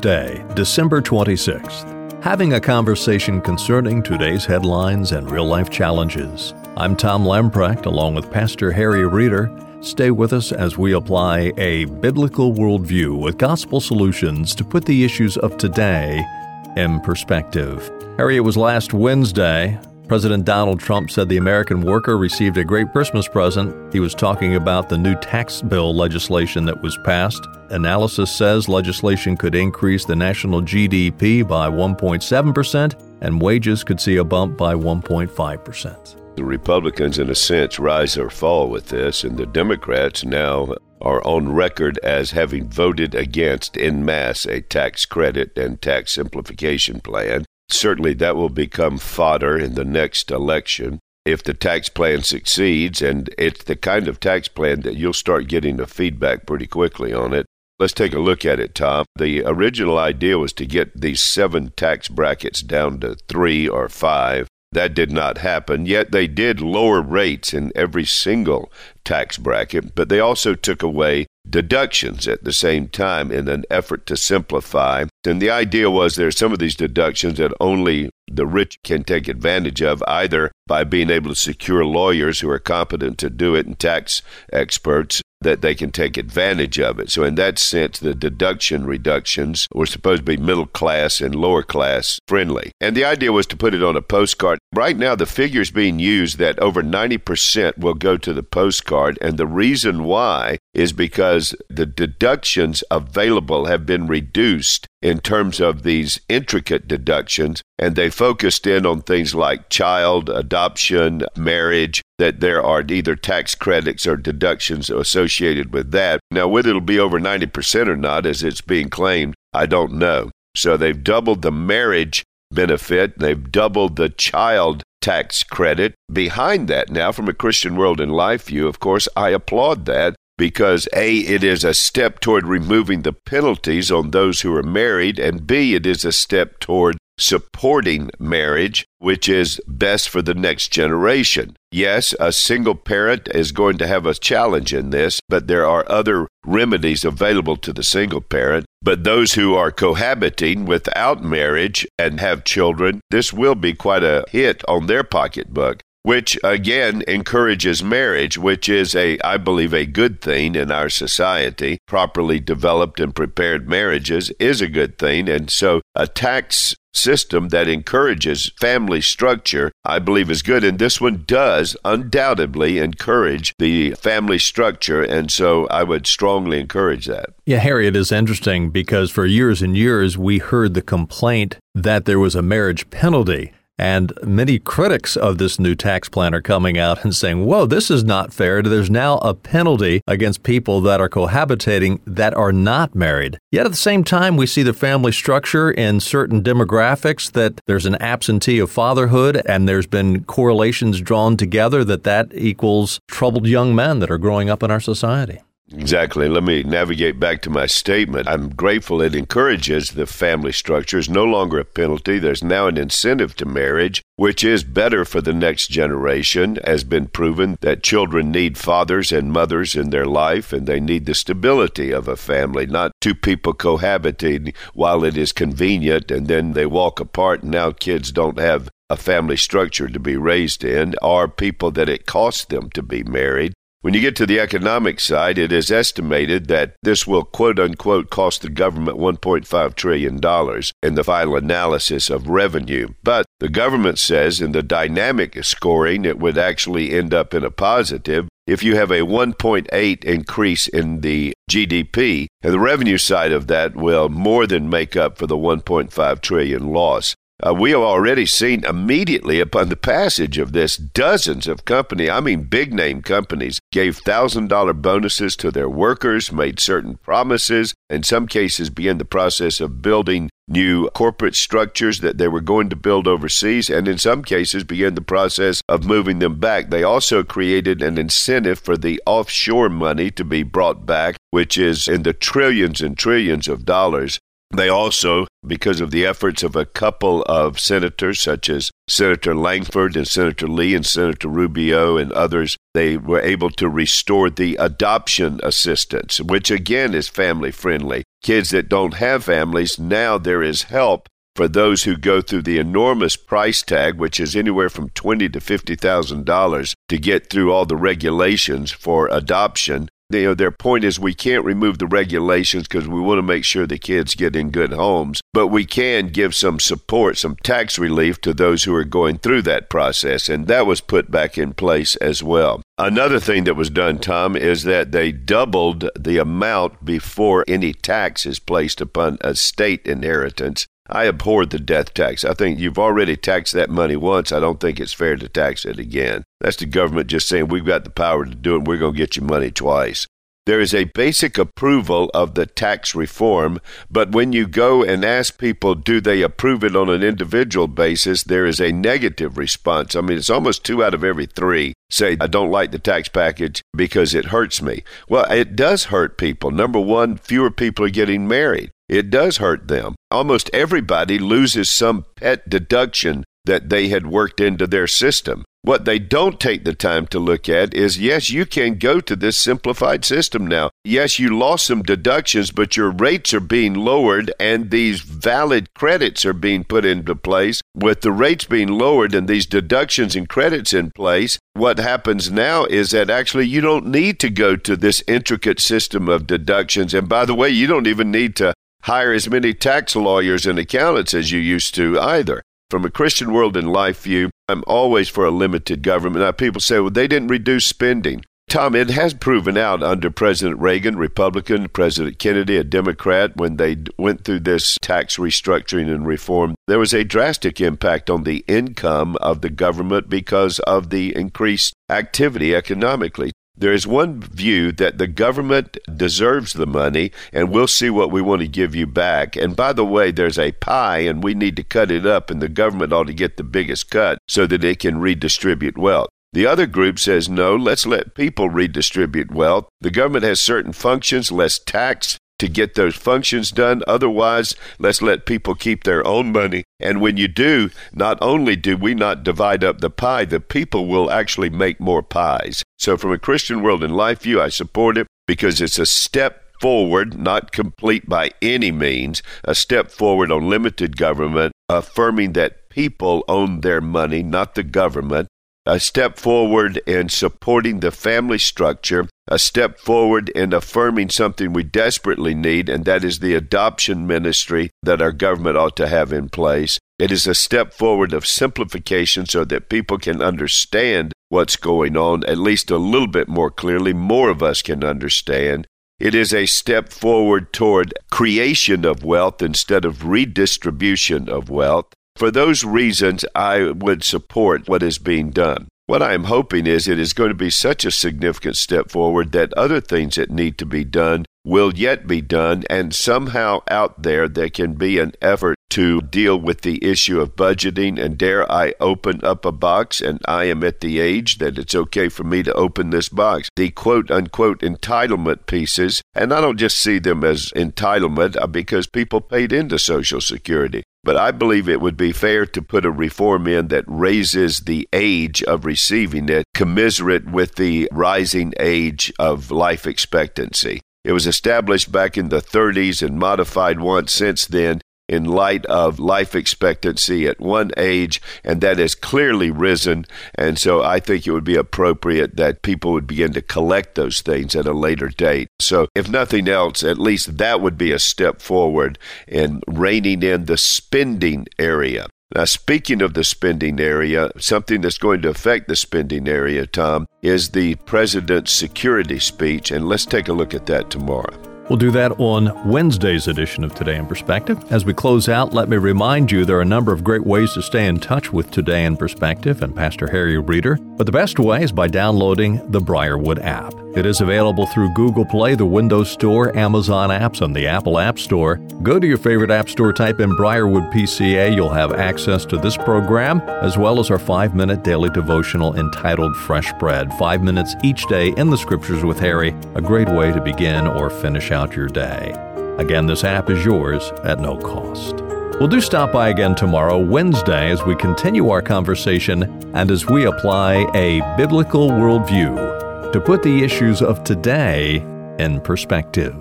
Tuesday, December 26th. Having a conversation concerning today's headlines and real life challenges. I'm Tom Lamprecht along with Pastor Harry Reeder. Stay with us as we apply a biblical worldview with gospel solutions to put the issues of today in perspective. Harry, it was last Wednesday. President Donald Trump said the American worker received a great Christmas present. He was talking about the new tax bill legislation that was passed. Analysis says legislation could increase the national GDP by 1.7% and wages could see a bump by 1.5%. The Republicans, in a sense, rise or fall with this, and the Democrats now are on record as having voted against in mass a tax credit and tax simplification plan. Certainly, that will become fodder in the next election if the tax plan succeeds, and it's the kind of tax plan that you'll start getting the feedback pretty quickly on it. Let's take a look at it, Tom. The original idea was to get these seven tax brackets down to three or five. That did not happen, yet they did lower rates in every single tax bracket, but they also took away deductions at the same time in an effort to simplify. And the idea was there are some of these deductions that only the rich can take advantage of, either by being able to secure lawyers who are competent to do it and tax experts, that they can take advantage of it. So, in that sense, the deduction reductions were supposed to be middle class and lower class friendly. And the idea was to put it on a postcard. Right now, the figure is being used that over 90% will go to the postcard. And the reason why is because the deductions available have been reduced in terms of these intricate deductions, and they focused in on things like child, adoption, marriage, that there are either tax credits or deductions associated with that. Now, whether it'll be over 90% or not, as it's being claimed, I don't know. So they've doubled the marriage benefit, they've doubled the child tax credit. Behind that, now, from a Christian World and Life view, of course, I applaud that because A, it is a step toward removing the penalties on those who are married, and B, it is a step toward supporting marriage, which is best for the next generation. Yes, a single parent is going to have a challenge in this, but there are other remedies available to the single parent. But those who are cohabiting without marriage and have children, this will be quite a hit on their pocketbook which again encourages marriage, which is a, I believe, a good thing in our society. Properly developed and prepared marriages is a good thing. And so a tax system that encourages family structure, I believe is good. And this one does undoubtedly encourage the family structure. And so I would strongly encourage that. Yeah, Harry, it is interesting because for years and years we heard the complaint that there was a marriage penalty. And many critics of this new tax plan are coming out and saying, whoa, this is not fair. There's now a penalty against people that are cohabitating that are not married. Yet at the same time, we see the family structure in certain demographics that there's an absentee of fatherhood and there's been correlations drawn together that that equals troubled young men that are growing up in our society. Exactly. Let me navigate back to my statement. I'm grateful it encourages the family structure. It's no longer a penalty. There's now an incentive to marriage, which is better for the next generation, has been proven that children need fathers and mothers in their life, and they need the stability of a family, not two people cohabiting while it is convenient, and then they walk apart, and now kids don't have a family structure to be raised in, or people that it costs them to be married. When you get to the economic side, it is estimated that this will quote unquote cost the government $1.5 trillion in the final analysis of revenue. But the government says in the dynamic scoring, it would actually end up in a positive if you have a 1.8 increase in the GDP, and the revenue side of that will more than make up for the 1.5 trillion loss. Uh, we have already seen immediately upon the passage of this dozens of companies, I mean big name companies, gave $1,000 bonuses to their workers, made certain promises, in some cases began the process of building new corporate structures that they were going to build overseas, and in some cases began the process of moving them back. They also created an incentive for the offshore money to be brought back, which is in the trillions and trillions of dollars. They also, because of the efforts of a couple of senators, such as Senator Lankford and Senator Lee and Senator Rubio and others, they were able to restore the adoption assistance, which again is family friendly. kids that don't have families, now there is help for those who go through the enormous price tag, which is anywhere from twenty to fifty thousand dollars to get through all the regulations for adoption. You know, their point is we can't remove the regulations because we want to make sure the kids get in good homes, but we can give some support, some tax relief to those who are going through that process, and that was put back in place as well. Another thing that was done, Tom, is that they doubled the amount before any tax is placed upon a state inheritance. I abhor the death tax. I think you've already taxed that money once. I don't think it's fair to tax it again. That's the government just saying we've got the power to do it. We're going to get you money twice. There is a basic approval of the tax reform, but when you go and ask people, do they approve it on an individual basis, there is a negative response. I mean, it's almost two out of every three say, I don't like the tax package because it hurts me. Well, it does hurt people. Number one, fewer people are getting married. It does hurt them. Almost everybody loses some pet deduction that they had worked into their system. What they don't take the time to look at is yes, you can go to this simplified system now. Yes, you lost some deductions, but your rates are being lowered and these valid credits are being put into place. With the rates being lowered and these deductions and credits in place, what happens now is that actually you don't need to go to this intricate system of deductions. And by the way, you don't even need to hire as many tax lawyers and accountants as you used to either. From a Christian world and life view, I'm always for a limited government. Now, people say, well, they didn't reduce spending. Tom, it has proven out under President Reagan, Republican, President Kennedy, a Democrat, when they went through this tax restructuring and reform, there was a drastic impact on the income of the government because of the increased activity economically. There is one view that the government deserves the money and we'll see what we want to give you back. And by the way, there's a pie and we need to cut it up, and the government ought to get the biggest cut so that it can redistribute wealth. The other group says, no, let's let people redistribute wealth. The government has certain functions, less tax, to get those functions done. Otherwise, let's let people keep their own money. And when you do, not only do we not divide up the pie, the people will actually make more pies. So, from a Christian world and life view, I support it because it's a step forward, not complete by any means, a step forward on limited government, affirming that people own their money, not the government, a step forward in supporting the family structure, a step forward in affirming something we desperately need, and that is the adoption ministry that our government ought to have in place. It is a step forward of simplification so that people can understand what's going on at least a little bit more clearly. More of us can understand. It is a step forward toward creation of wealth instead of redistribution of wealth. For those reasons, I would support what is being done. What I am hoping is it is going to be such a significant step forward that other things that need to be done will yet be done, and somehow out there there can be an effort to deal with the issue of budgeting. And dare I open up a box, and I am at the age that it's okay for me to open this box. The quote unquote entitlement pieces, and I don't just see them as entitlement uh, because people paid into Social Security. But I believe it would be fair to put a reform in that raises the age of receiving it commiserate with the rising age of life expectancy. It was established back in the 30s and modified once since then in light of life expectancy at one age, and that has clearly risen. And so I think it would be appropriate that people would begin to collect those things at a later date. So, if nothing else, at least that would be a step forward in reining in the spending area. Now, speaking of the spending area, something that's going to affect the spending area, Tom, is the president's security speech, and let's take a look at that tomorrow. We'll do that on Wednesday's edition of Today in Perspective. As we close out, let me remind you there are a number of great ways to stay in touch with Today in Perspective and Pastor Harry Reeder, but the best way is by downloading the Briarwood app. It is available through Google Play, the Windows Store, Amazon apps, and the Apple App Store. Go to your favorite app store, type in Briarwood PCA. You'll have access to this program, as well as our five minute daily devotional entitled Fresh Bread. Five minutes each day in the Scriptures with Harry, a great way to begin or finish out your day. Again, this app is yours at no cost. We'll do stop by again tomorrow, Wednesday, as we continue our conversation and as we apply a biblical worldview to put the issues of today in perspective.